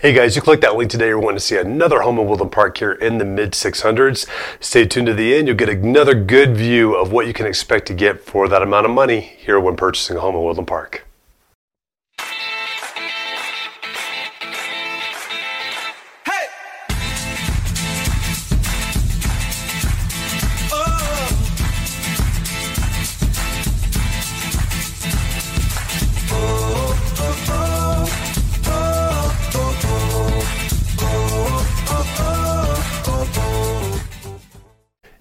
Hey guys, you click that link today. You're to see another home in Woodland Park here in the mid 600s. Stay tuned to the end. You'll get another good view of what you can expect to get for that amount of money here when purchasing a home in Woodland Park.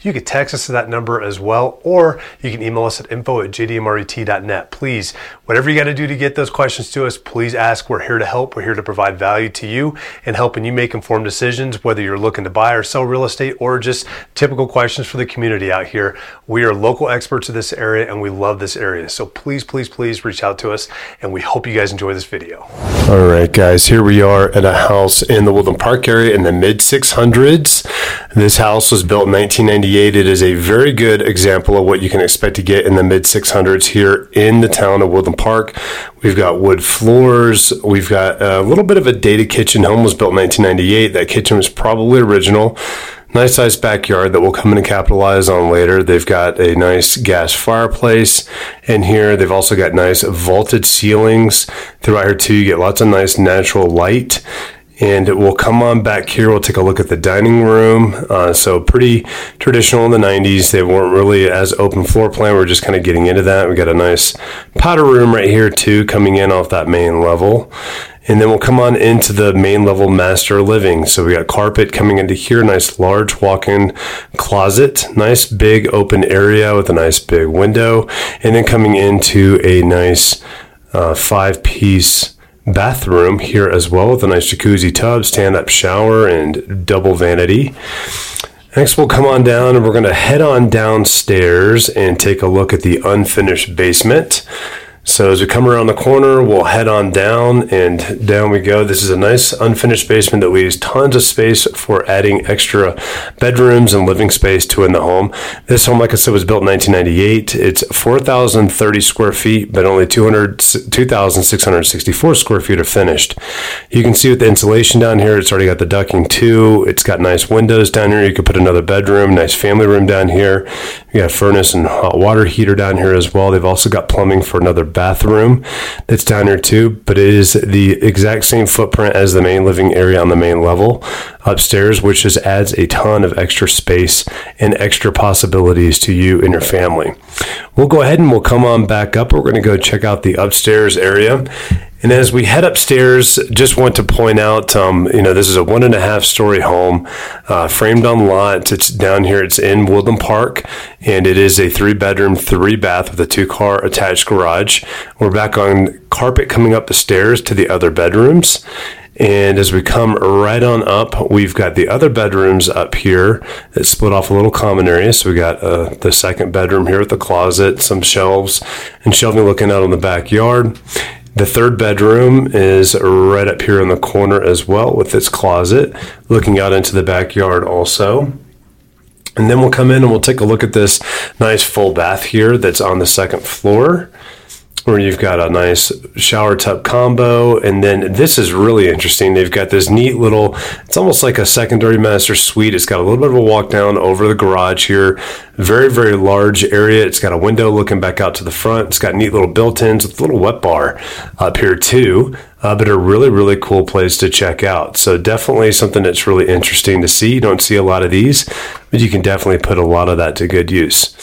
you can text us to that number as well, or you can email us at info at jdmret.net. Please, whatever you got to do to get those questions to us, please ask. We're here to help. We're here to provide value to you and helping you make informed decisions, whether you're looking to buy or sell real estate or just typical questions for the community out here. We are local experts of this area and we love this area. So please, please, please reach out to us and we hope you guys enjoy this video. All right, guys, here we are at a house in the Woodland Park area in the mid 600s. This house was built in 1998. It is a very good example of what you can expect to get in the mid 600s here in the town of Woodland Park. We've got wood floors. We've got a little bit of a dated kitchen. Home was built in 1998. That kitchen was probably original. Nice sized backyard that we'll come in and capitalize on later. They've got a nice gas fireplace in here. They've also got nice vaulted ceilings throughout here too. You get lots of nice natural light and we'll come on back here. We'll take a look at the dining room. Uh, so pretty traditional in the 90s. They weren't really as open floor plan. We're just kind of getting into that. We got a nice powder room right here too, coming in off that main level. And then we'll come on into the main level master living. So we got carpet coming into here, nice large walk-in closet, nice big open area with a nice big window, and then coming into a nice uh, five-piece bathroom here as well with a nice jacuzzi tub, stand up shower, and double vanity. Next, we'll come on down and we're going to head on downstairs and take a look at the unfinished basement. So as we come around the corner, we'll head on down and down we go. This is a nice unfinished basement that leaves tons of space for adding extra bedrooms and living space to in the home. This home, like I said, was built in 1998. It's 4,030 square feet, but only 200, 2,664 square feet are finished. You can see with the insulation down here, it's already got the ducting too. It's got nice windows down here. You could put another bedroom, nice family room down here. You got furnace and hot water heater down here as well. They've also got plumbing for another bathroom that's down here too, but it is the exact same footprint as the main living area on the main level upstairs, which just adds a ton of extra space and extra possibilities to you and your family. We'll go ahead and we'll come on back up. We're going to go check out the upstairs area and as we head upstairs, just want to point out, um, you know, this is a one and a half story home, uh, framed on lot. It's down here. It's in Woodland Park, and it is a three bedroom, three bath with a two car attached garage. We're back on carpet coming up the stairs to the other bedrooms. And as we come right on up, we've got the other bedrooms up here that split off a little common area. So we got uh, the second bedroom here with the closet, some shelves, and shelving looking out on the backyard. The third bedroom is right up here in the corner as well with its closet, looking out into the backyard also. And then we'll come in and we'll take a look at this nice full bath here that's on the second floor where you've got a nice shower tub combo. And then this is really interesting. They've got this neat little, it's almost like a secondary master suite. It's got a little bit of a walk down over the garage here. Very, very large area. It's got a window looking back out to the front. It's got neat little built ins with a little wet bar up here, too. Uh, but a really, really cool place to check out. So, definitely something that's really interesting to see. You don't see a lot of these, but you can definitely put a lot of that to good use.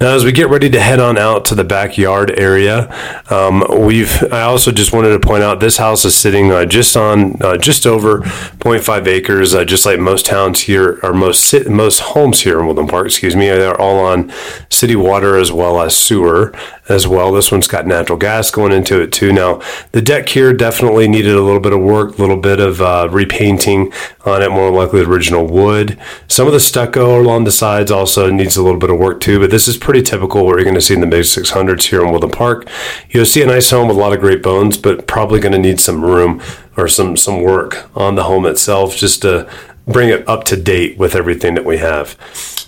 Now, as we get ready to head on out to the backyard area, um, we've. I also just wanted to point out this house is sitting uh, just on uh, just over 0.5 acres, uh, just like most towns here, or most sit, most homes here in Woodland Park. Excuse me, they're all on city water as well as sewer as well. This one's got natural gas going into it too. Now, the deck here definitely needed a little bit of work, a little bit of uh, repainting on it, more likely original wood. Some of the stucco along the sides also needs a little bit of work too, but this is pretty typical what you're going to see in the mid 600s here in Woodland Park. You'll see a nice home with a lot of great bones, but probably going to need some room or some some work on the home itself just to bring it up to date with everything that we have.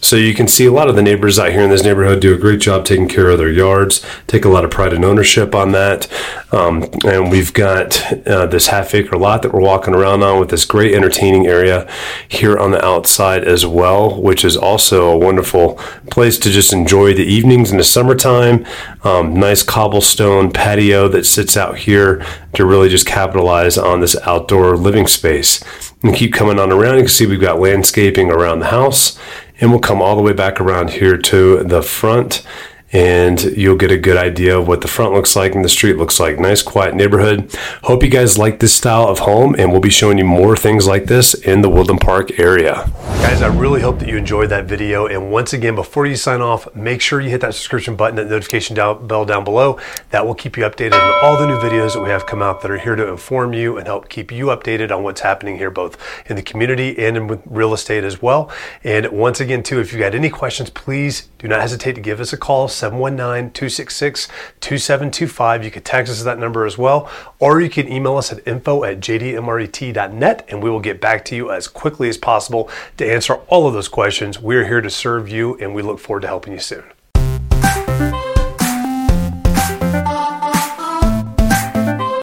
So you can see a lot of the neighbors out here in this neighborhood do a great job taking care of their yards, take a lot of pride and ownership on that. Um, and we've got uh, this half acre lot that we're walking around on with this great entertaining area here on the outside as well, which is also a wonderful place to just enjoy the evenings in the summertime. Um, nice cobblestone patio that sits out here to really just capitalize on this outdoor living space. And keep coming on around. You can see we've got landscaping around the house and we'll come all the way back around here to the front and you'll get a good idea of what the front looks like and the street looks like. Nice, quiet neighborhood. Hope you guys like this style of home, and we'll be showing you more things like this in the Woodland Park area. Guys, I really hope that you enjoyed that video. And once again, before you sign off, make sure you hit that subscription button, that notification down, bell down below. That will keep you updated on all the new videos that we have come out that are here to inform you and help keep you updated on what's happening here, both in the community and in real estate as well. And once again, too, if you got any questions, please do not hesitate to give us a call 719 266 2725. You can text us that number as well, or you can email us at info at jdmret.net and we will get back to you as quickly as possible to answer all of those questions. We're here to serve you and we look forward to helping you soon.